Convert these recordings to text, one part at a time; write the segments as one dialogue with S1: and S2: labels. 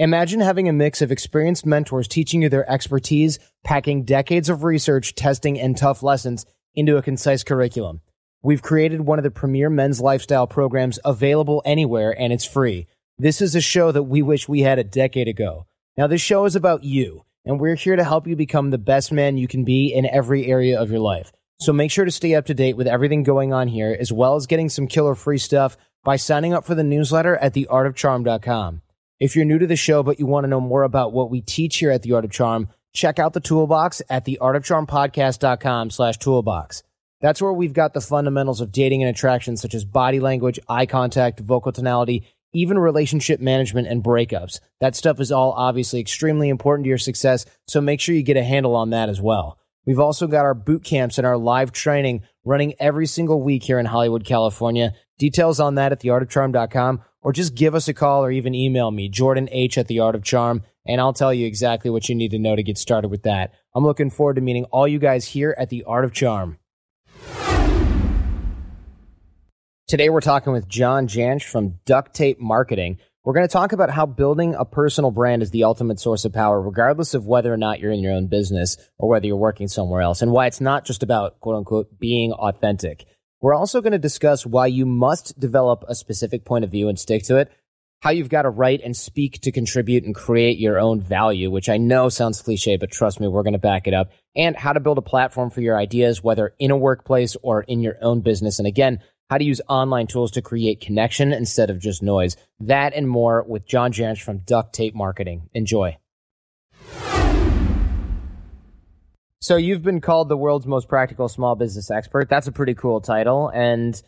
S1: Imagine having a mix of experienced mentors teaching you their expertise, packing decades of research, testing, and tough lessons into a concise curriculum. We've created one of the premier men's lifestyle programs available anywhere, and it's free. This is a show that we wish we had a decade ago. Now, this show is about you, and we're here to help you become the best man you can be in every area of your life. So make sure to stay up to date with everything going on here, as well as getting some killer free stuff by signing up for the newsletter at theartofcharm.com. If you're new to the show, but you want to know more about what we teach here at The Art of Charm, check out the toolbox at theartofcharmpodcast.com slash toolbox. That's where we've got the fundamentals of dating and attraction, such as body language, eye contact, vocal tonality, even relationship management and breakups. That stuff is all obviously extremely important to your success, so make sure you get a handle on that as well. We've also got our boot camps and our live training running every single week here in Hollywood, California. Details on that at theartofcharm.com or just give us a call or even email me, Jordan H at the Art of Charm, and I'll tell you exactly what you need to know to get started with that. I'm looking forward to meeting all you guys here at the Art of Charm. Today we're talking with John Jantsch from Duct Tape Marketing. We're going to talk about how building a personal brand is the ultimate source of power, regardless of whether or not you're in your own business or whether you're working somewhere else, and why it's not just about quote unquote being authentic. We're also going to discuss why you must develop a specific point of view and stick to it, how you've got to write and speak to contribute and create your own value, which I know sounds cliche, but trust me, we're going to back it up, and how to build a platform for your ideas, whether in a workplace or in your own business. And again, how to use online tools to create connection instead of just noise. That and more with John Jantsch from Duct Tape Marketing. Enjoy. So you've been called the world's most practical small business expert. That's a pretty cool title. And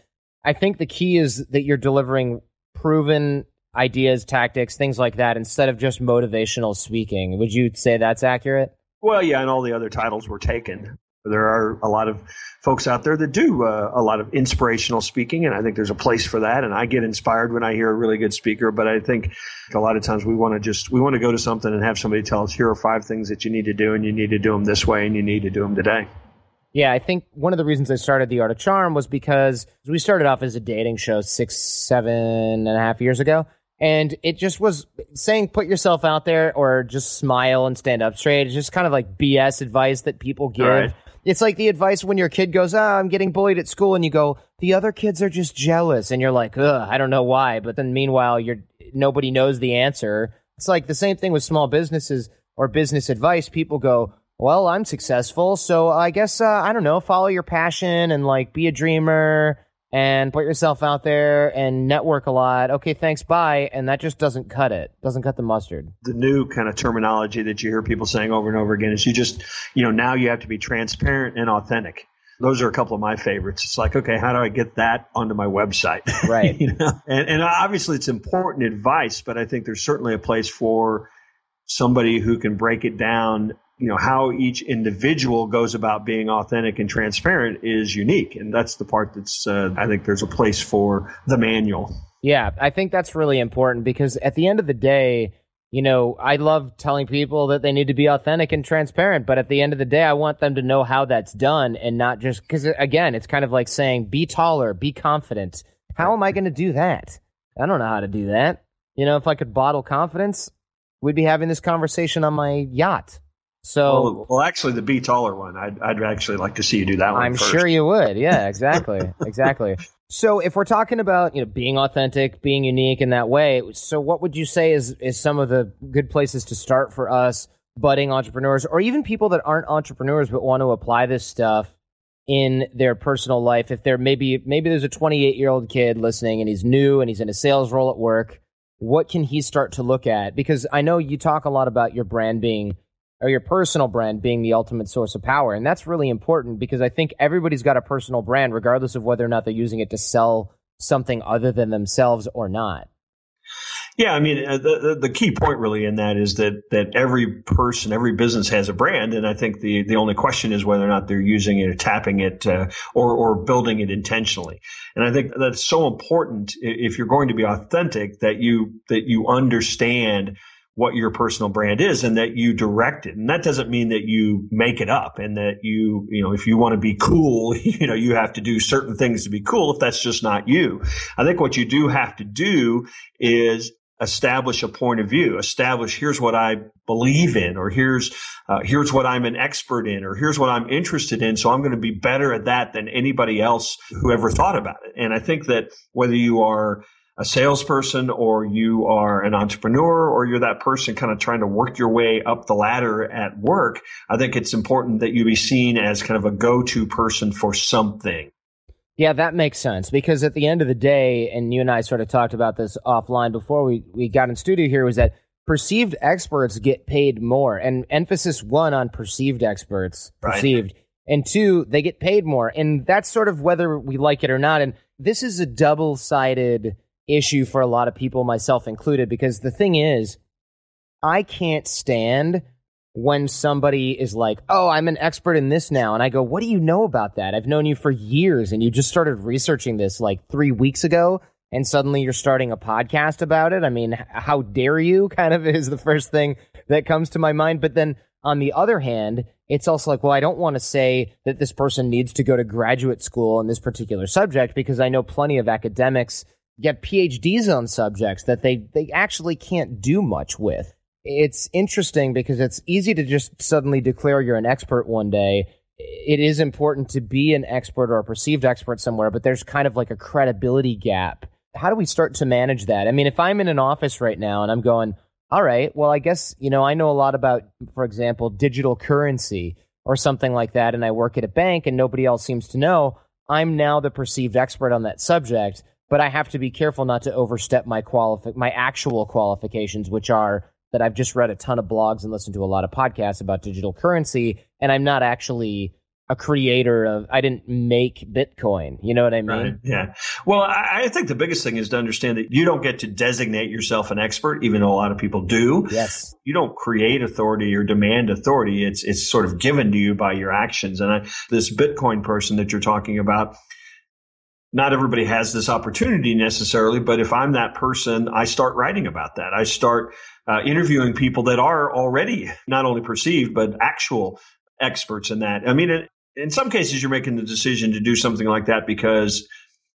S1: I think the key is that you're delivering proven ideas, tactics, things like that, instead of just motivational speaking. Would you say that's accurate?
S2: Well, yeah, and all the other titles were taken. There are a lot of folks out there that do uh, a lot of inspirational speaking, and I think there's a place for that. And I get inspired when I hear a really good speaker. But I think a lot of times we want to just we want to go to something and have somebody tell us here are five things that you need to do, and you need to do them this way, and you need to do them today.
S1: Yeah, I think one of the reasons I started the Art of Charm was because we started off as a dating show six, seven and a half years ago. And it just was saying put yourself out there or just smile and stand up straight. It's just kind of like BS advice that people give.
S2: Right.
S1: It's like the advice when your kid goes, "Ah, I'm getting bullied at school," and you go, "The other kids are just jealous," and you're like, "Ugh, I don't know why." But then meanwhile, you're nobody knows the answer. It's like the same thing with small businesses or business advice. People go, "Well, I'm successful, so I guess uh, I don't know. Follow your passion and like be a dreamer." And put yourself out there and network a lot. Okay, thanks, bye. And that just doesn't cut it. Doesn't cut the mustard.
S2: The new kind of terminology that you hear people saying over and over again is you just, you know, now you have to be transparent and authentic. Those are a couple of my favorites. It's like, okay, how do I get that onto my website?
S1: Right.
S2: you know? and, and obviously it's important advice, but I think there's certainly a place for somebody who can break it down you know how each individual goes about being authentic and transparent is unique and that's the part that's uh, i think there's a place for the manual
S1: Yeah, I think that's really important because at the end of the day, you know, I love telling people that they need to be authentic and transparent, but at the end of the day, I want them to know how that's done and not just because, again, it's kind of like saying, be taller, be confident. How am I going to do that? I don't know how to do that. You know, if I could bottle confidence, we'd be having this conversation on my yacht. So
S2: well, well actually the be taller one i'd, I'd actually like to see you do that one
S1: I'm
S2: first.
S1: sure you would. Yeah, exactly. exactly. So if we're talking about, you know, being authentic, being unique in that way, so what would you say is is some of the good places to start for us budding entrepreneurs or even people that aren't entrepreneurs but want to apply this stuff in their personal life if they're maybe maybe there's a 28 year old kid listening and he's new and he's in a sales role at work what can he start to look at because i know you talk a lot about your brand being or your personal brand being the ultimate source of power. And that's really important because I think everybody's got a personal brand, regardless of whether or not they're using it to sell something other than themselves or not.
S2: Yeah, I mean, uh, the, the key point really in that is that that every person, every business has a brand, and I think the the only question is whether or not they're using it or tapping it uh, or or building it intentionally. And I think that's so important if you're going to be authentic that you that you understand what your personal brand is and that you direct it. And that doesn't mean that you make it up and that you, you know, if you want to be cool, you know, you have to do certain things to be cool if that's just not you. I think what you do have to do is establish a point of view, establish here's what I believe in, or here's uh, here's what I'm an expert in, or here's what I'm interested in. So I'm going to be better at that than anybody else who ever thought about it. And I think that whether you are a salesperson or you are an entrepreneur or you're that person kind of trying to work your way up the ladder at work, I think it's important that you be seen as kind of a go-to person for something.
S1: Yeah, that makes sense because at the end of the day, and you and I sort of talked about this offline before we, we got in studio here, was that perceived experts get paid more, and emphasis one on perceived experts, perceived, right. and two, they get paid more, and that's sort of whether we like it or not. And this is a double sided issue for a lot of people, myself included, because the thing is, I can't stand when somebody is like, "Oh, I'm an expert in this now," and I go, "What do you know about that? I've known you for years, and you just started researching this like three weeks ago, and suddenly you're starting a podcast about it. I mean, how dare you?" Kind of is the first thing that comes to my mind. But then on the other hand, it's also like, well, I don't want to say that this person needs to go to graduate school in this particular subject because I know plenty of academics get PhDs on subjects that they, they actually can't do much with. It's interesting because it's easy to just suddenly declare you're an expert one day. It is important to be an expert or a perceived expert somewhere, but there's kind of like a credibility gap. How do we start to manage that? I mean, if I'm in an office right now and I'm going, all right, well, I guess, you know, I know a lot about, for example, digital currency or something like that, and I work at a bank and nobody else seems to know. I'm now the perceived expert on that subject but I have to be careful not to overstep my qualifi- my actual qualifications, which are that I've just read a ton of blogs and listened to a lot of podcasts about digital currency, and I'm not actually a creator of I didn't make Bitcoin. You know what I mean? Right.
S2: Yeah. Well, I, I, think the biggest thing is to understand that you don't get to designate yourself an expert, even though a lot of people do.
S1: Yes.
S2: You don't create authority or demand authority. It's it's sort of given to you by your actions. And I, this Bitcoin person that you're talking about, not everybody has this opportunity necessarily, but if I'm that person, I start writing about that. I start uh, interviewing people that are already not only perceived, but actual experts in that. I mean, in some cases, you're making the decision to do something like that because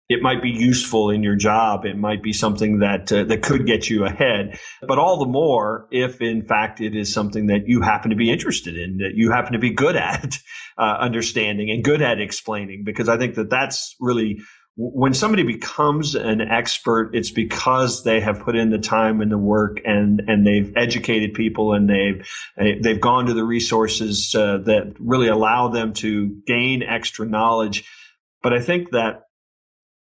S2: it might be useful in your job. It might be something that uh, that could get you ahead. But all the more if, in fact, it is something that you happen to be interested in, that you happen to be good at uh, understanding and good at explaining. Because I think that that's really when somebody becomes an expert, it's because they have put in the time and the work and, and they've educated people and they've, they've gone to the resources uh, that really allow them to gain extra knowledge. But I think that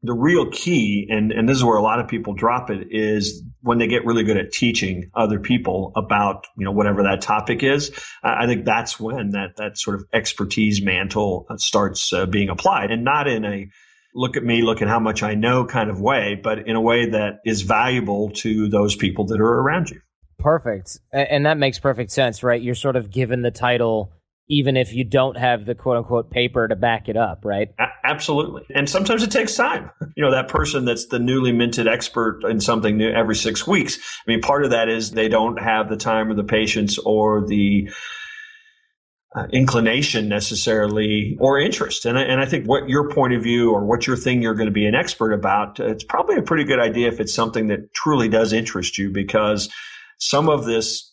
S2: the real key, and, and this is where a lot of people drop it, is when they get really good at teaching other people about, you know, whatever that topic is. I think that's when that, that sort of expertise mantle starts uh, being applied and not in a, look at me, look at how much I know kind of way, but in a way that is valuable to those people that are around you.
S1: Perfect. And that makes perfect sense, right? You're sort of given the title even if you don't have the quote unquote paper to back it up, right?
S2: A- absolutely. And sometimes it takes time. You know, that person that's the newly minted expert in something new every six weeks. I mean, part of that is they don't have the time or the patience or the uh, inclination necessarily or interest. And I, and I think what your point of view or what your thing you're going to be an expert about, uh, it's probably a pretty good idea if it's something that truly does interest you because some of this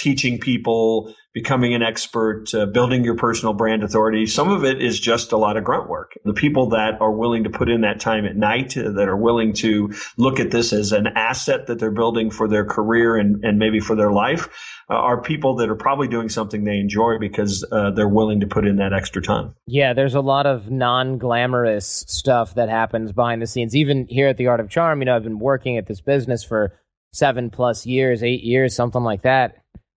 S2: teaching people, becoming an expert, uh, building your personal brand authority. Some of it is just a lot of grunt work. The people that are willing to put in that time at night, uh, that are willing to look at this as an asset that they're building for their career and, and maybe for their life, uh, are people that are probably doing something they enjoy because uh, they're willing to put in that extra time.
S1: Yeah, there's a lot of non glamorous stuff that happens behind the scenes. Even here at the Art of Charm, you know, I've been working at this business for seven plus years, eight years, something like that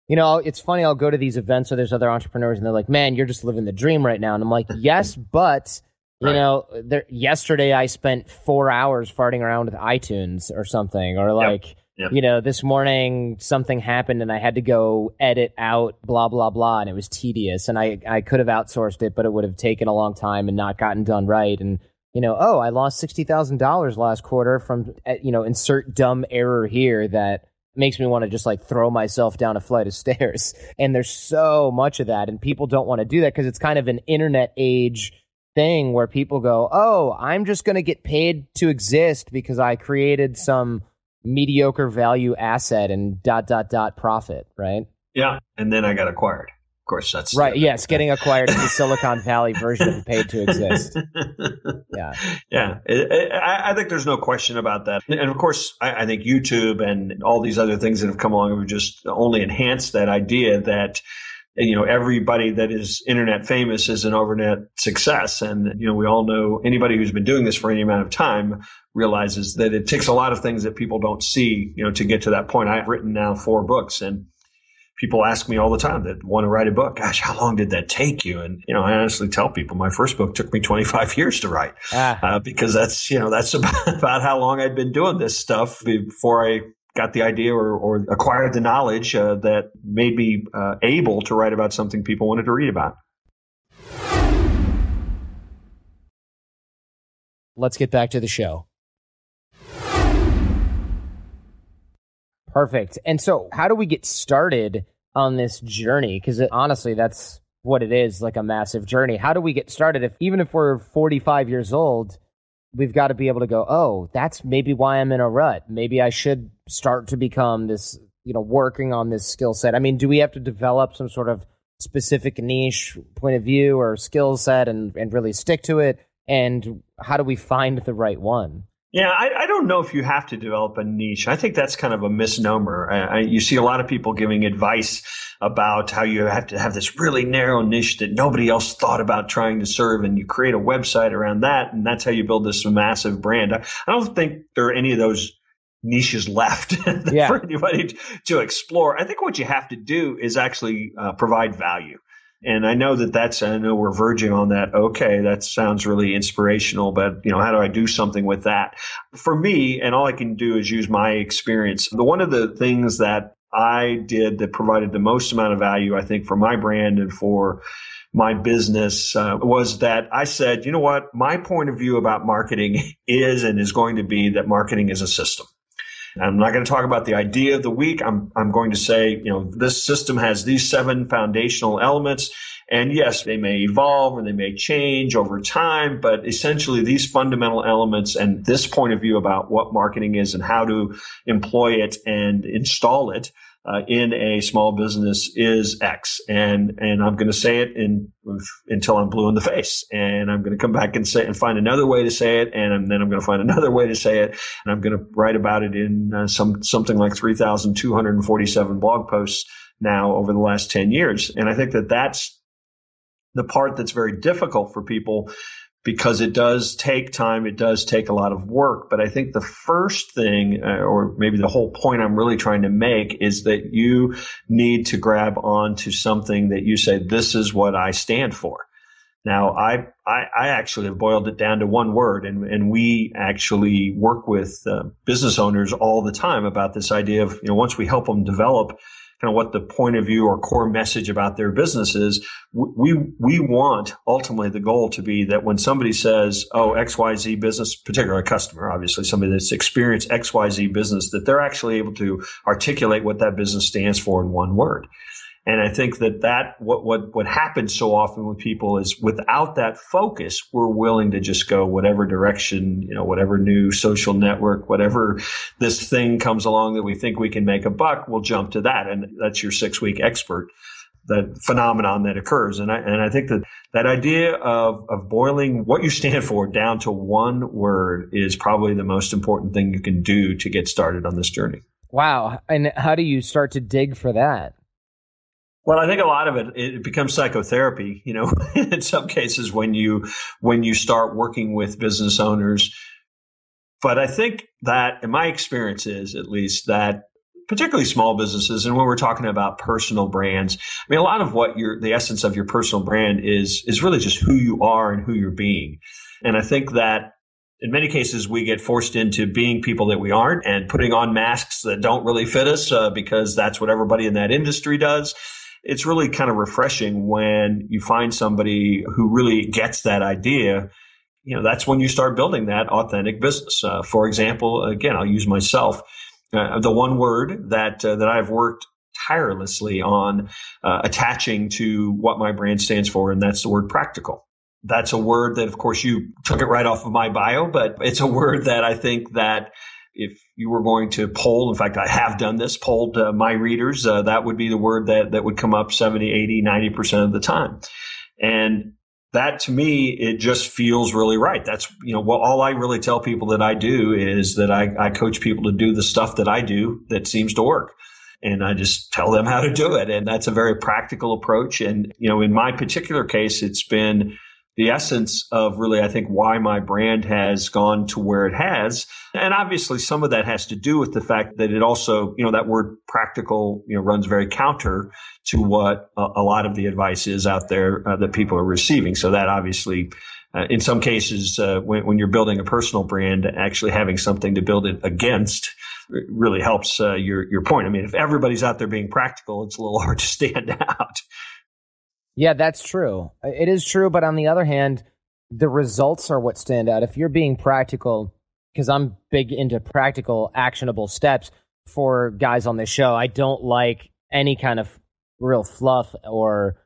S1: you know, it's funny. I'll go to these events where there's other entrepreneurs, and they're like, "Man, you're just living the dream right now." And I'm like, "Yes, but you right. know, there, yesterday I spent four hours farting around with iTunes or something, or like." Yep. Yep. You know, this morning something happened and I had to go edit out blah blah blah and it was tedious and I I could have outsourced it but it would have taken a long time and not gotten done right and you know, oh, I lost $60,000 last quarter from eh, you know, insert dumb error here that makes me want to just like throw myself down a flight of stairs. And there's so much of that and people don't want to do that because it's kind of an internet age thing where people go, "Oh, I'm just going to get paid to exist because I created some mediocre value asset and dot dot dot profit, right?
S2: Yeah, and then I got acquired. Course, that's
S1: right. Yes, getting acquired in the Silicon Valley version of paid to exist.
S2: Yeah, yeah. It, it, I, I, think there's no question about that. And of course, I, I, think YouTube and all these other things that have come along have just only enhanced that idea that you know everybody that is internet famous is an overnet success and you know we all know anybody who's been doing this for any amount of time realizes that it takes a lot of things that people don't see you know to get to that point i've written now four books and people ask me all the time that want to write a book gosh how long did that take you and you know i honestly tell people my first book took me 25 years to write ah. uh, because that's you know that's about, about how long i'd been doing this stuff before i got the idea or, or acquired the knowledge uh, that made me uh, able to write about something people wanted to read about.
S1: Let's get back to the show. Perfect. And so, how do we get started on this journey? Because honestly, that's what it is like a massive journey. How do we get started? If even if we're 45 years old, we've got to be able to go, oh, that's maybe why I'm in a rut. Maybe I should start to become this, you know, working on this skill set. I mean, do we have to develop some sort of specific niche point of view or skill set and, and really stick to it? And how do we find the right one?
S2: Yeah, I, I, don't know if you have to develop a niche. I think that's kind of a misnomer. I, I, you see a lot of people giving advice about how you have to have this really narrow niche that nobody else thought about trying to serve, and you create a website around that, and that's how you build this massive brand. I, don't think there are any of those niches left yeah. for anybody to explore. I think what you have to do is actually uh, provide value. And I know that that's, I know we're verging on that. Okay, that sounds really inspirational, but you know, how do I do something with that? For me, and all I can do is use my experience. The one of the things that I did that provided the most amount of value, I think, for my brand and for my business uh, was that I said, you know what, my point of view about marketing is and is going to be that marketing is a system. I'm not going to talk about the idea of the week. I'm, I'm going to say, you know, this system has these seven foundational elements. And yes, they may evolve or they may change over time, but essentially these fundamental elements and this point of view about what marketing is and how to employ it and install it uh, in a small business is X, and and I'm going to say it in, until I'm blue in the face, and I'm going to come back and say and find another way to say it, and then I'm going to find another way to say it, and I'm going to write about it in uh, some something like 3,247 blog posts now over the last 10 years, and I think that that's the part that's very difficult for people because it does take time. It does take a lot of work. But I think the first thing, uh, or maybe the whole point I'm really trying to make is that you need to grab onto something that you say, this is what I stand for. Now, I, I, I actually have boiled it down to one word, and, and we actually work with uh, business owners all the time about this idea of, you know, once we help them develop kind of what the point of view or core message about their business is. We, we want ultimately the goal to be that when somebody says, oh, XYZ business, particular customer, obviously somebody that's experienced XYZ business, that they're actually able to articulate what that business stands for in one word. And I think that that what what what happens so often with people is without that focus, we're willing to just go whatever direction, you know, whatever new social network, whatever this thing comes along that we think we can make a buck, we'll jump to that, and that's your six week expert. That phenomenon that occurs, and I and I think that that idea of of boiling what you stand for down to one word is probably the most important thing you can do to get started on this journey.
S1: Wow! And how do you start to dig for that?
S2: Well, I think a lot of it it becomes psychotherapy. You know, in some cases when you when you start working with business owners. But I think that, in my experience, is at least that particularly small businesses, and when we're talking about personal brands, I mean, a lot of what your the essence of your personal brand is is really just who you are and who you're being. And I think that in many cases, we get forced into being people that we aren't and putting on masks that don't really fit us uh, because that's what everybody in that industry does. It's really kind of refreshing when you find somebody who really gets that idea. You know, that's when you start building that authentic business. Uh, for example, again, I'll use myself. Uh, the one word that uh, that I've worked tirelessly on uh, attaching to what my brand stands for, and that's the word practical that's a word that, of course, you took it right off of my bio, but it's a word that I think that if you were going to poll, in fact, I have done this, polled uh, my readers, uh, that would be the word that, that would come up 70, 80, 90% of the time. And that to me, it just feels really right. That's, you know, well, all I really tell people that I do is that I, I coach people to do the stuff that I do that seems to work and I just tell them how to do it. And that's a very practical approach. And, you know, in my particular case, it's been the essence of really, I think, why my brand has gone to where it has. And obviously, some of that has to do with the fact that it also, you know, that word practical, you know, runs very counter to what a, a lot of the advice is out there uh, that people are receiving. So that obviously, uh, in some cases, uh, when, when, you're building a personal brand, actually having something to build it against really helps uh, your your point. I mean, if everybody's out there being practical, it's a little hard to stand out.
S1: Yeah, that's true. It is true, but on the other hand, the results are what stand out. If you're being practical, because I'm big into practical, actionable steps for guys on this show, I don't like any kind of real fluff or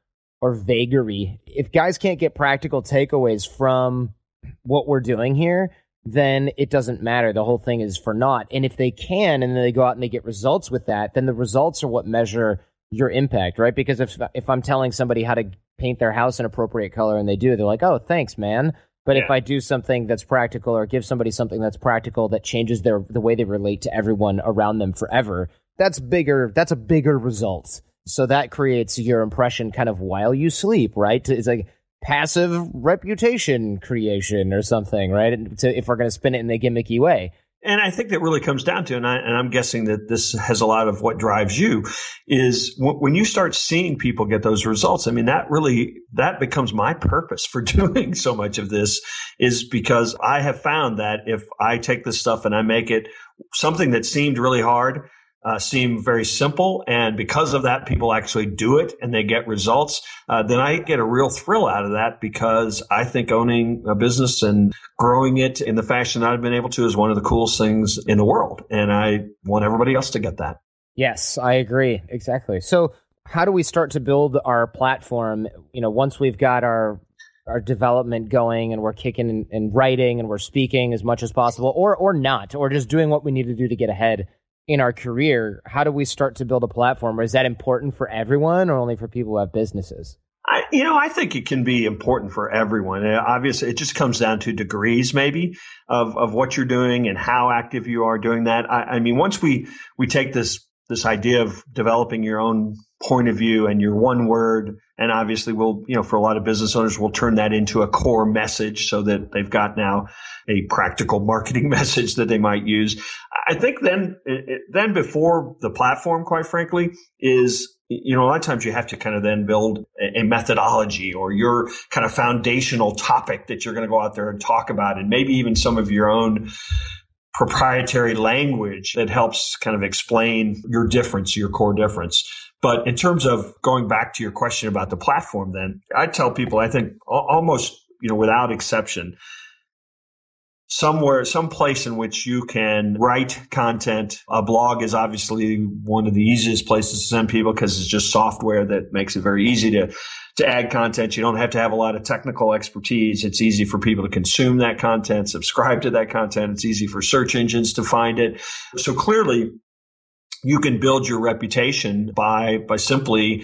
S1: or vagary. If guys can't get practical takeaways from what we're doing here, then it doesn't matter. The whole thing is for naught. And if they can and then they go out and they get results with that, then the results are what measure your impact, right? Because if if I'm telling somebody how to paint their house an appropriate color and they do, they're like, "Oh, thanks, man." But yeah. if I do something that's practical or give somebody something that's practical that changes their the way they relate to everyone around them forever, that's bigger. That's a bigger result. So that creates your impression kind of while you sleep, right? It's like passive reputation creation or something, right? if we're going to spin it in a gimmicky way.
S2: And I think that really comes down to, and, I, am guessing that this has a lot of what drives you, is w- when you start seeing people get those results. I mean, that really that becomes my purpose for doing so much of this, is because I have found that if I take this stuff and I make it something that seemed really hard, uh, seem very simple. And because of that, people actually do it and they get results. Uh, then I get a real thrill out of that because I think owning a business and growing it in the fashion that I've been able to is one of the coolest things in the world. And I want everybody else to get that.
S1: Yes, I agree. Exactly. So, how do we start to build our platform? You know, once we've got our our development going and we're kicking and, and writing and we're speaking as much as possible, or or not, or just doing what we need to do to get ahead in our career, how do we start to build a platform? Or is that important for everyone or only for people who have businesses?
S2: I, you know, I think it can be important for everyone. Uh, obviously, it just comes down to degrees, maybe, of, of what you're doing and how active you are doing that. I, I mean, once we we take this this idea of developing your own point of view and your one word. And obviously we'll, you know, for a lot of business owners, we'll turn that into a core message so that they've got now a practical marketing message that they might use. I think then, eh, eh, then before the platform, quite frankly, is you know, a lot of times you have to kind of then build a methodology or your kind of foundational topic that you're going to go out there and talk about, and maybe even some of your own proprietary language that helps kind of explain your difference, your core difference. But in terms of going back to your question about the platform, then I tell people, I think almost, you know, without exception, somewhere, some place in which you can write content. A blog is obviously one of the easiest places to send people because it's just software that makes it very easy to, to add content. You don't have to have a lot of technical expertise. It's easy for people to consume that content, subscribe to that content. It's easy for search engines to find it. So clearly you can build your reputation by, by simply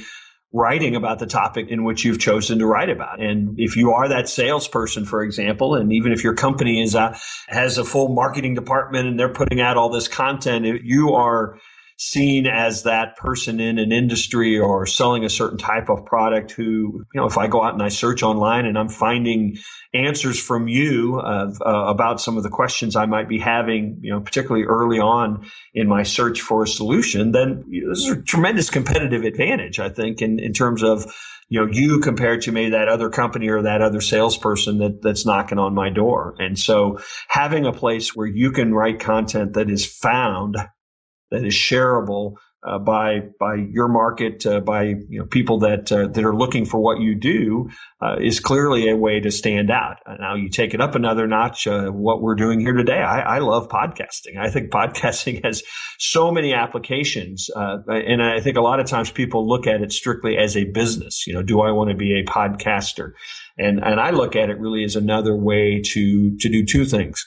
S2: writing about the topic in which you've chosen to write about. And if you are that salesperson, for example, and even if your company is a, has a full marketing department and they're putting out all this content, you are seen as that person in an industry or selling a certain type of product who, you know, if I go out and I search online and I'm finding answers from you uh, uh, about some of the questions I might be having, you know, particularly early on in my search for a solution, then this is a tremendous competitive advantage, I think, in, in terms of, you know, you compared to maybe that other company or that other salesperson that, that's knocking on my door. And so having a place where you can write content that is found that is shareable uh, by by your market, uh, by you know people that uh, that are looking for what you do, uh, is clearly a way to stand out. Uh, now you take it up another notch. Uh, what we're doing here today, I, I, love podcasting. I think podcasting has so many applications, and I think a lot of times people look at it strictly as a business. You know, do I want to be a podcaster? And and I look at it really as another way to to do two things: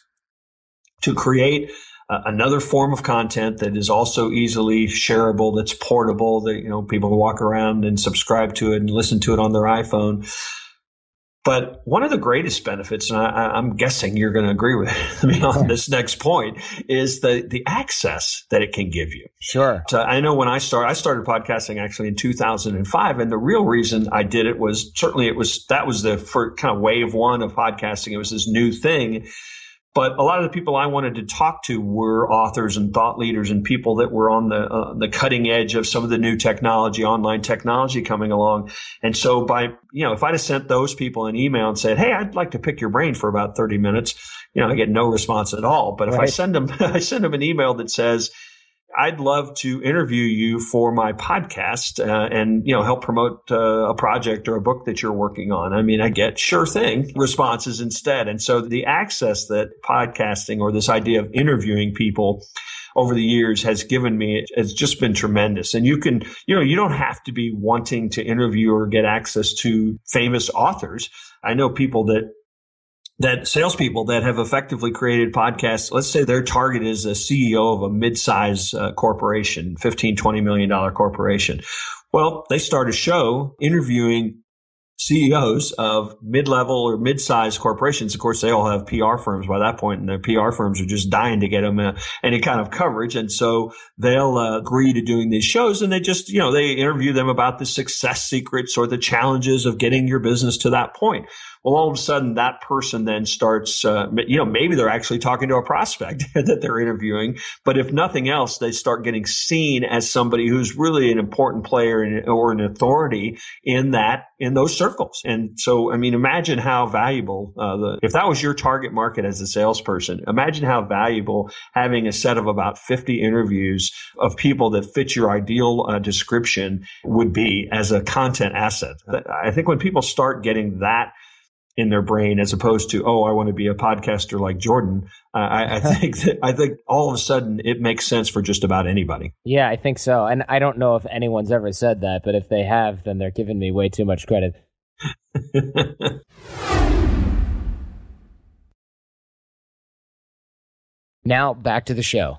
S2: to create uh, another form of content that is also easily shareable, that's portable, that you know people can walk around and subscribe to it and listen to it on their iPhone. But one of the greatest benefits, and I, am guessing you're going to agree with me on this next point, is the the access that it can give you.
S1: Sure.
S2: So I know when I started, I started podcasting actually in 2005, and the real reason I did it was certainly it was that was the first kind of wave one of podcasting. It was this new thing, but a lot of the people I wanted to talk to were authors and thought leaders and people that were on the uh, the cutting edge of some of the new technology, online technology coming along. And so by you know, if I'd have sent those people an email and said, "Hey, I'd like to pick your brain for about 30 minutes," you know, I get no response at all. But if right. I send them I send them an email that says, I'd love to interview you for my podcast uh, and you know help promote uh, a project or a book that you're working on. I mean, I get sure thing responses instead, and so the access that podcasting or this idea of interviewing people over the years has given me has just been tremendous. And you can you know you don't have to be wanting to interview or get access to famous authors. I know people that that salespeople that have effectively created podcasts, let's say their target is a CEO of a mid-size uh, corporation, 15, 20 million dollar corporation. Well, they start a show interviewing CEOs of mid-level or mid-sized corporations. Of course, they all have PR firms by that point, and the PR firms are just dying to get them uh, any kind of coverage. And so they'll uh, agree to doing these shows, and they just, you know, they interview them about the success secrets or the challenges of getting your business to that point. Well, all of a sudden, that person then starts, uh, you know, maybe they're actually talking to a prospect that they're interviewing. But if nothing else, they start getting seen as somebody who's really an important player in, or an authority in that, in those circles. And so, I mean, imagine how valuable, uh, the, if that was your target market as a salesperson, imagine how valuable having a set of about 50 interviews of people that fit your ideal uh, description would be as a content asset. I think when people start getting that in their brain as opposed to oh I want to be a podcaster like Jordan. Uh, I, I, think that I think all of a sudden it makes sense for just about anybody.
S1: Yeah, I think so, and I don't know if anyone's ever said that, but if they have, then they're giving me way too much credit. now back to the show.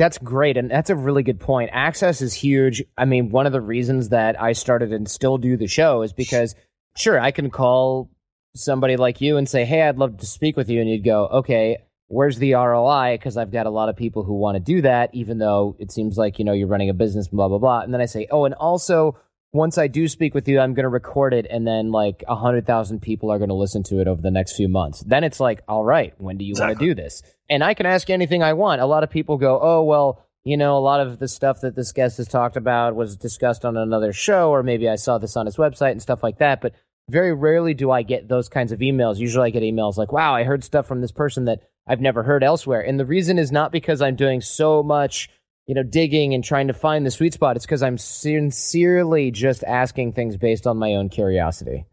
S1: That's great. And that's a really good point. Access is huge. I mean, one of the reasons that I started and still do the show is because, sure, I can call somebody like you and say, Hey, I'd love to speak with you. And you'd go, Okay, where's the ROI? Because I've got a lot of people who want to do that, even though it seems like, you know, you're running a business, blah, blah, blah. And then I say, Oh, and also, once I do speak with you, I'm going to record it, and then like a hundred thousand people are going to listen to it over the next few months. Then it's like, all right, when do you exactly. want to do this? And I can ask anything I want. A lot of people go, oh well, you know, a lot of the stuff that this guest has talked about was discussed on another show, or maybe I saw this on his website and stuff like that. But very rarely do I get those kinds of emails. Usually, I get emails like, wow, I heard stuff from this person that I've never heard elsewhere. And the reason is not because I'm doing so much you know, digging and trying to find the sweet spot. It's because I'm sincerely just asking things based on my own curiosity.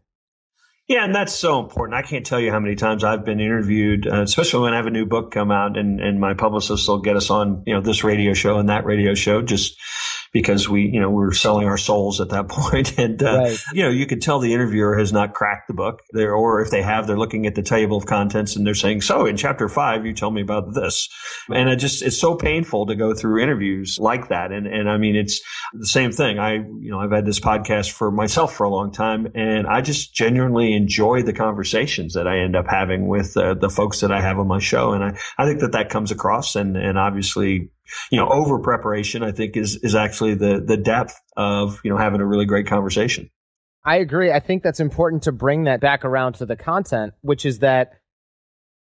S2: Yeah, and that's so important. I can't tell you how many times I've been interviewed, uh, especially when I have a new book come out, and, and my publicist will get us on, you know, this radio show and that radio show, just because we, you know, we're selling our souls at that point. And, uh, right. you know, you could tell the interviewer has not cracked the book there, or if they have, they're looking at the table of contents and they're saying, so in chapter five, you tell me about this. And it just, it's so painful to go through interviews like that. And, and I mean, it's the same thing. I, you know, I've had this podcast for myself for a long time and I just genuinely enjoy the conversations that I end up having with uh, the folks that I have on my show. And I, I think that that comes across and, and obviously you know, over preparation, I think is, is actually the, the depth of, you know, having a really great conversation.
S1: I agree. I think that's important to bring that back around to the content, which is that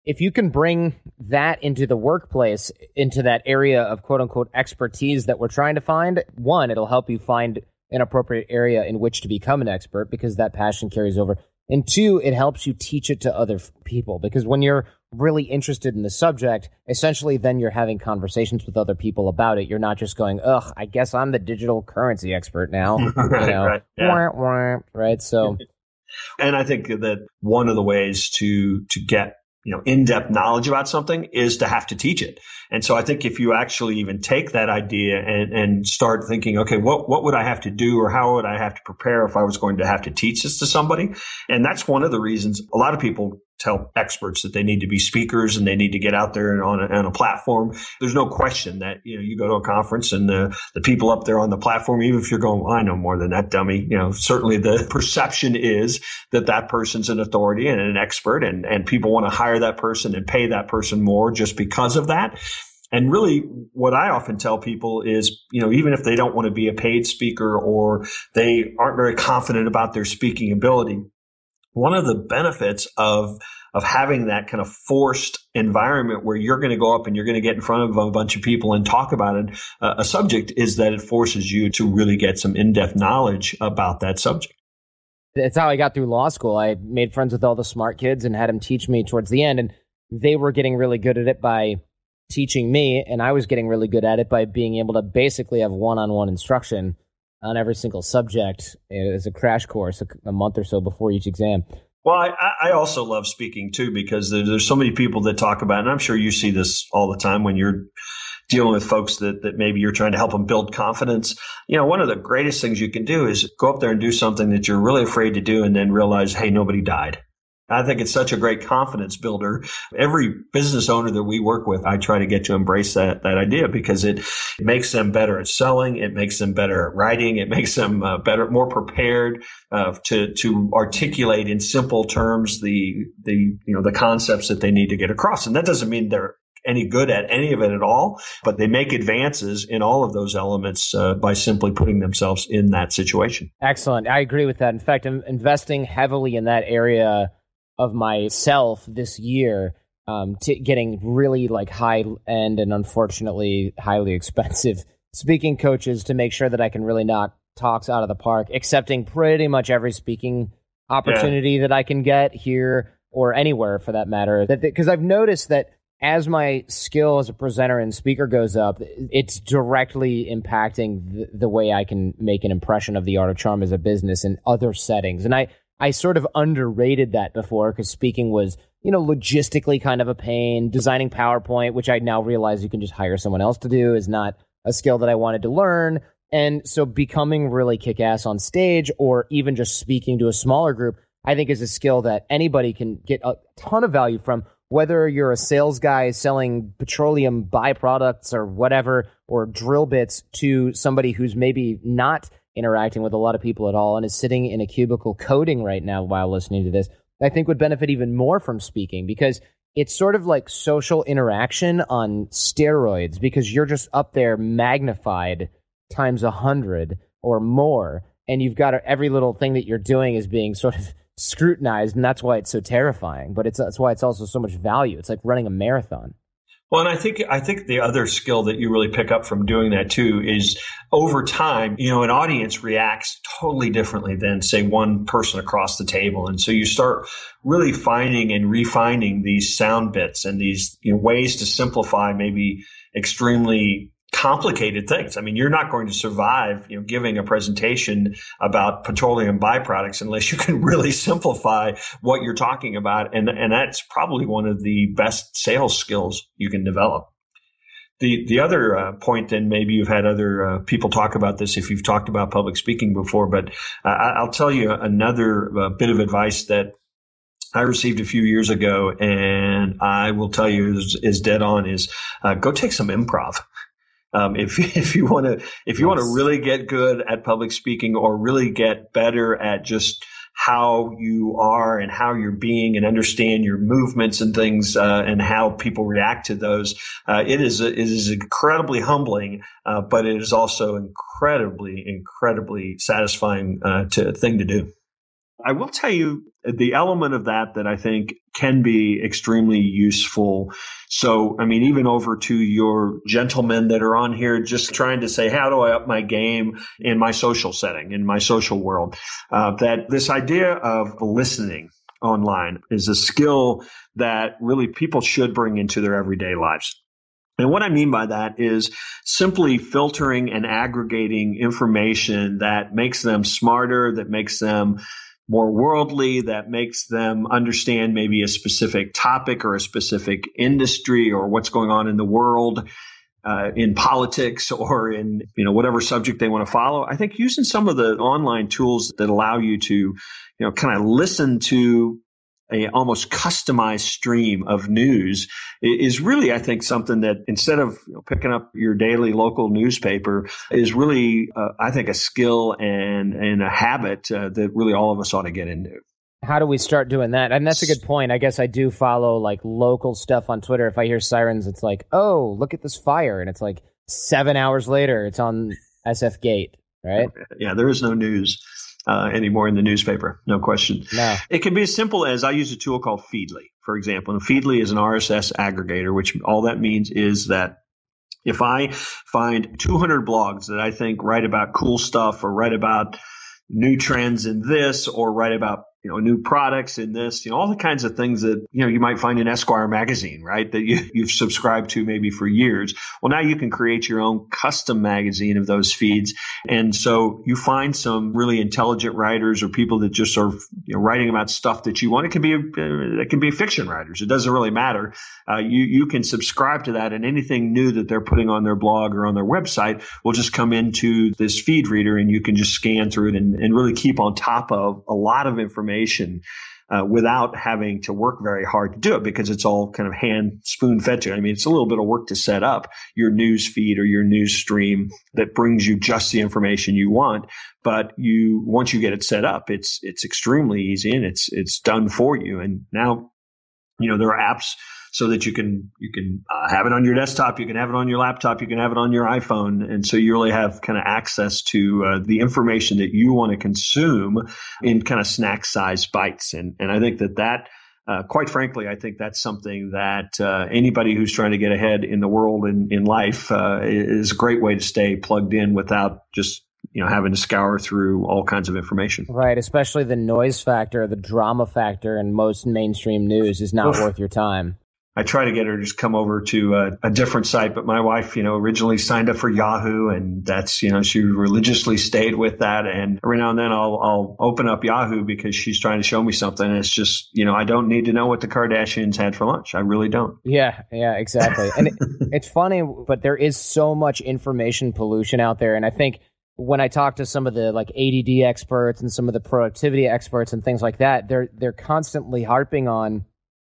S1: if you can bring that into the workplace, into that area of quote unquote expertise that we're trying to find, one, it'll help you find an appropriate area in which to become an expert because that passion carries over. And two, it helps you teach it to other people because when you're really interested in the subject, essentially then you're having conversations with other people about it. You're not just going, ugh, I guess I'm the digital currency expert now. right, you know? right, yeah. wah, wah, right. So,
S2: and I think that one of the ways to to get you know in-depth knowledge about something is to have to teach it and so i think if you actually even take that idea and, and start thinking okay what, what would i have to do or how would i have to prepare if i was going to have to teach this to somebody and that's one of the reasons a lot of people tell experts that they need to be speakers and they need to get out there and on a, on a platform. There's no question that, you know, you go to a conference and the, the people up there on the platform, even if you're going, well, I know more than that dummy, you know, certainly the perception is that that person's an authority and an expert and, and people want to hire that person and pay that person more just because of that. And really, what I often tell people is, you know, even if they don't want to be a paid speaker or they aren't very confident about their speaking ability, one of the benefits of of having that kind of forced environment where you're going to go up and you're going to get in front of a bunch of people and talk about it, uh, a subject is that it forces you to really get some in-depth knowledge about that subject.
S1: That's how I got through law school. I made friends with all the smart kids and had them teach me towards the end and they were getting really good at it by teaching me and I was getting really good at it by being able to basically have one-on-one instruction on every single subject as a crash course a, month or so before each exam.
S2: Well, I, I, also love speaking too because there, there's so many people that talk about, and I'm sure you see this all the time when you're dealing with folks that, that maybe you're trying to help them build confidence. You know, one of the greatest things you can do is go up there and do something that you're really afraid to do and then realize, hey, nobody died. I think it's such a great confidence builder. Every business owner that we work with, I try to get to embrace that, that idea because it, it makes them better at selling. It makes them better at writing. It makes them uh, better, more prepared, uh, to, to articulate in simple terms the, the, you know, the concepts that they need to get across. And that doesn't mean they're any good at any of it at all, but they make advances in all of those elements uh, by simply putting themselves in that situation.
S1: Excellent. I agree with that. In fact, I'm investing heavily in that area of myself this year um, to getting really like high end and unfortunately highly expensive speaking coaches to make sure that I can really knock talks out of the park, accepting pretty much every speaking opportunity yeah. that I can get here or anywhere for that matter. That because I've noticed that as my skill as a presenter and speaker goes up, it's directly impacting the, the way I can make an impression of the art of charm as a business in other settings. And I I sort of underrated that before because speaking was, you know, logistically kind of a pain. Designing PowerPoint, which I now realize you can just hire someone else to do, is not a skill that I wanted to learn. And so becoming really kick ass on stage or even just speaking to a smaller group, I think is a skill that anybody can get a ton of value from, whether you're a sales guy selling petroleum byproducts or whatever, or drill bits to somebody who's maybe not interacting with a lot of people at all and is sitting in a cubicle coding right now while listening to this, I think would benefit even more from speaking because it's sort of like social interaction on steroids because you're just up there magnified times a hundred or more. And you've got every little thing that you're doing is being sort of scrutinized. And that's why it's so terrifying. But it's, that's why it's also so much value. It's like running a marathon.
S2: Well, and I think I think the other skill that you really pick up from doing that too is over time, you know, an audience reacts totally differently than say one person across the table, and so you start really finding and refining these sound bits and these you know, ways to simplify maybe extremely complicated things. I mean, you're not going to survive, you know, giving a presentation about petroleum byproducts unless you can really simplify what you're talking about. And, and that's probably one of the best sales skills you can develop. The the other uh, point, then maybe you've had other uh, people talk about this if you've talked about public speaking before, but uh, I'll tell you another uh, bit of advice that I received a few years ago, and I will tell you is, is dead on. Is uh, go take some improv. Um, if if you want to if you yes. want to really get good at public speaking or really get better at just how you are and how you're being and understand your movements and things uh, and how people react to those. Uh, it is it is incredibly humbling, uh, but it is also incredibly incredibly satisfying uh, to thing to do. I will tell you the element of that that I think can be extremely useful. So, I mean, even over to your gentlemen that are on here, just trying to say, how do I up my game in my social setting, in my social world? Uh, that this idea of listening online is a skill that really people should bring into their everyday lives. And what I mean by that is simply filtering and aggregating information that makes them smarter, that makes them more worldly that makes them understand maybe a specific topic or a specific industry or what's going on in the world uh, in politics or in you know whatever subject they want to follow. I think using some of the online tools that allow you to you know kind of listen to a almost customized stream of news is really, I think, something that instead of you know, picking up your daily local newspaper is really, uh, I think, a skill and and a habit uh, that really all of us ought to get into.
S1: How do we start doing that? And that's a good point. I guess I do follow like local stuff on Twitter. If I hear sirens, it's like, oh, look at this fire, and it's like seven hours later, it's on SF Gate, right?
S2: Yeah, there is no news uh, anymore in the newspaper. No question.
S1: No.
S2: It can be as simple as I use a tool called Feedly, for example. And Feedly is an RSS aggregator, which all that means is that if I find 200 blogs that I think write about cool stuff or write about new trends in this or write about you know, new products in this, you know, all the kinds of things that, you know, you might find in Esquire magazine, right? That you, you've subscribed to maybe for years. Well, now you can create your own custom magazine of those feeds. And so you find some really intelligent writers or people that just are you know, writing about stuff that you want. It can be, uh, it can be fiction writers. It doesn't really matter. Uh, you, you can subscribe to that and anything new that they're putting on their blog or on their website will just come into this feed reader and you can just scan through it and, and really keep on top of a lot of information information uh, without having to work very hard to do it because it's all kind of hand spoon fed to. I mean, it's a little bit of work to set up your news feed or your news stream that brings you just the information you want. But you, once you get it set up, it's, it's extremely easy and it's, it's done for you. And now, you know, there are apps so that you can you can uh, have it on your desktop, you can have it on your laptop, you can have it on your iPhone, and so you really have kind of access to uh, the information that you want to consume in kind of snack size bites. And and I think that that. Uh, quite frankly, I think that's something that uh, anybody who's trying to get ahead in the world and in, in life uh, is a great way to stay plugged in without just you know having to scour through all kinds of information.
S1: Right, especially the noise factor, the drama factor, in most mainstream news is not Oof. worth your time.
S2: I try to get her to just come over to a, a, different site, but my wife, you know, originally signed up for Yahoo, and that's you know she religiously stayed with that. And every now and then I'll I'll open up Yahoo because she's trying to show me something. And it's just you know I don't need to know what the Kardashians had for lunch. I really don't.
S1: Yeah, yeah, exactly. and it, it's funny, but there is so much information pollution out there, and I think when I talk to some of the like ADD experts and some of the productivity experts and things like that, they're they're constantly harping on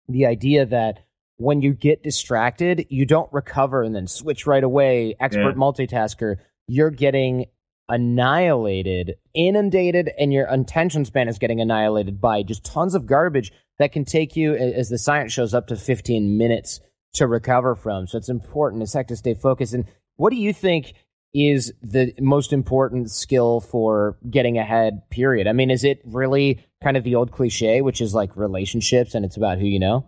S1: the idea that when you get distracted, you don't recover and then switch right away, expert yeah. multitasker. You're getting annihilated, inundated, and your attention span is getting annihilated by just tons of garbage that can take you, as the science shows, up to 15 minutes to recover from. So it's important as heck to stay focused. And what do you think is the most important skill for getting ahead, period? I mean, is it really kind of the old cliche, which is like relationships and it's about who you know?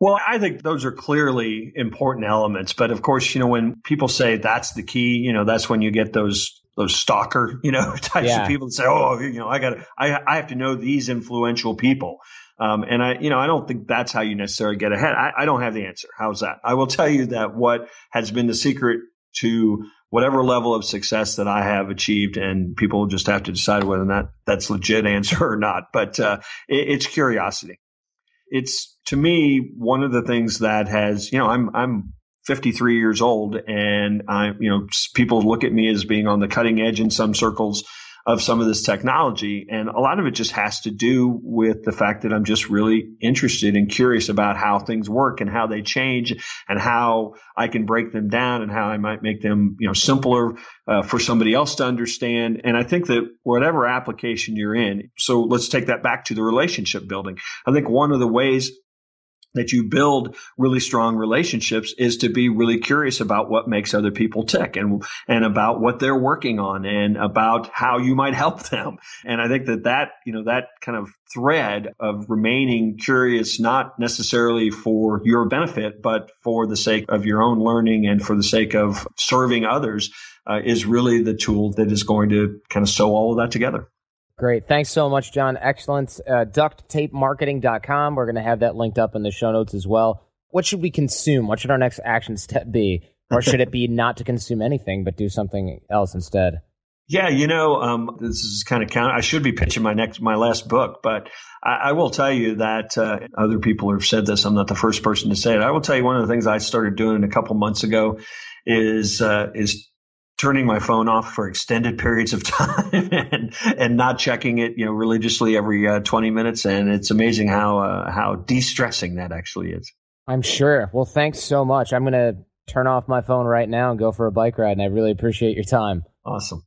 S2: Well, I think those are clearly important elements. But of course, you know, when people say that's the key, you know, that's when you get those those stalker, you know, types yeah. of people that say, "Oh, you know, I got to, I, I have to know these influential people." Um, and I, you know, I don't think that's how you necessarily get ahead. I, I don't have the answer. How's that? I will tell you that what has been the secret to whatever level of success that I have achieved, and people just have to decide whether or not that's legit answer or not. But uh, it, it's curiosity it's to me one of the things that has you know I'm I'm 53 years old, and I, you know, people look at me as being on the cutting edge in some circles of some of this technology. And a lot of it just has to do with the fact that I'm just really interested and curious about how things work and how they change and how I can break them down and how I might make them, you know, simpler uh, for somebody else to understand. And I think that whatever application you're in, so let's take that back to the relationship building. I think one of the ways that you build really strong relationships is to be really curious about what makes other people tick and and about what they're working on and about how you might help them. And i think that that you know that kind of thread of remaining curious not necessarily for your benefit but for the sake of your own learning and for the sake of serving others uh, is really the tool that is going to kind of sew all of that together
S1: Great. Thanks so much, John. Excellent. Uh, ducttapemarketing.com. We're going to have that linked up in the show notes as well. What should we consume? What should our next action step be? Or should it be not to consume anything, but do something else instead?
S2: Yeah, you know, um, this is kind of count. I should be pitching my next, my last book, but I, I will tell you that uh, other people have said this. I'm not the first person to say it. I will tell you one of the things I started doing a couple months ago is uh, is turning my phone off for extended periods of time and and not checking it you know religiously every uh, 20 minutes. And it's amazing how uh, how de-stressing that actually is.
S1: I'm sure. Well thanks so much. I'm going to turn off my phone right now and go for a bike ride and i really appreciate your time.
S2: Awesome.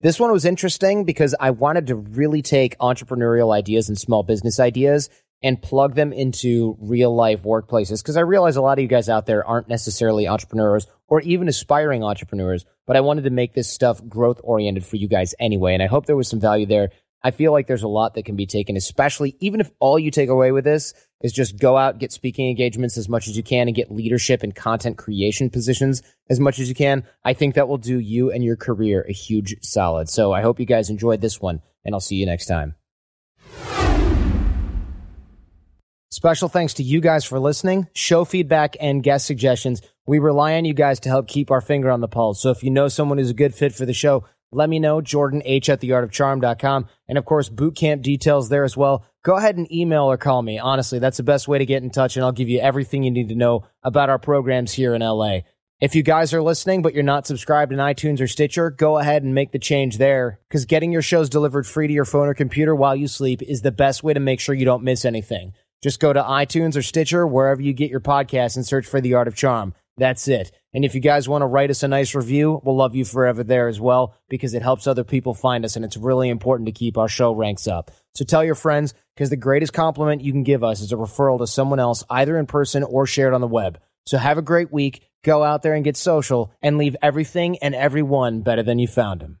S1: This one was interesting because i wanted to really take entrepreneurial ideas and small business ideas and plug them into real life workplaces. Because I realize a lot of you guys out there aren't necessarily entrepreneurs or even aspiring entrepreneurs, but I wanted to make this stuff growth oriented for you guys anyway. And I hope there was some value there. I feel like there's a lot that can be taken, especially even if all you take away with this is just go out, get speaking engagements as much as you can and get leadership and content creation positions as much as you can. I think that will do you and your career a huge solid. So I hope you guys enjoyed this one and I'll see you next time. Special thanks to you guys for listening, show feedback, and guest suggestions. We rely on you guys to help keep our finger on the pulse. So if you know someone who's a good fit for the show, let me know, Jordan H at theartofcharm.com. And of course, boot camp details there as well. Go ahead and email or call me. Honestly, that's the best way to get in touch, and I'll give you everything you need to know about our programs here in LA. If you guys are listening, but you're not subscribed in iTunes or Stitcher, go ahead and make the change there because getting your shows delivered free to your phone or computer while you sleep is the best way to make sure you don't miss anything. Just go to iTunes or Stitcher, wherever you get your podcasts, and search for The Art of Charm. That's it. And if you guys want to write us a nice review, we'll love you forever there as well because it helps other people find us and it's really important to keep our show ranks up. So tell your friends because the greatest compliment you can give us is a referral to someone else, either in person or shared on the web. So have a great week. Go out there and get social and leave everything and everyone better than you found them.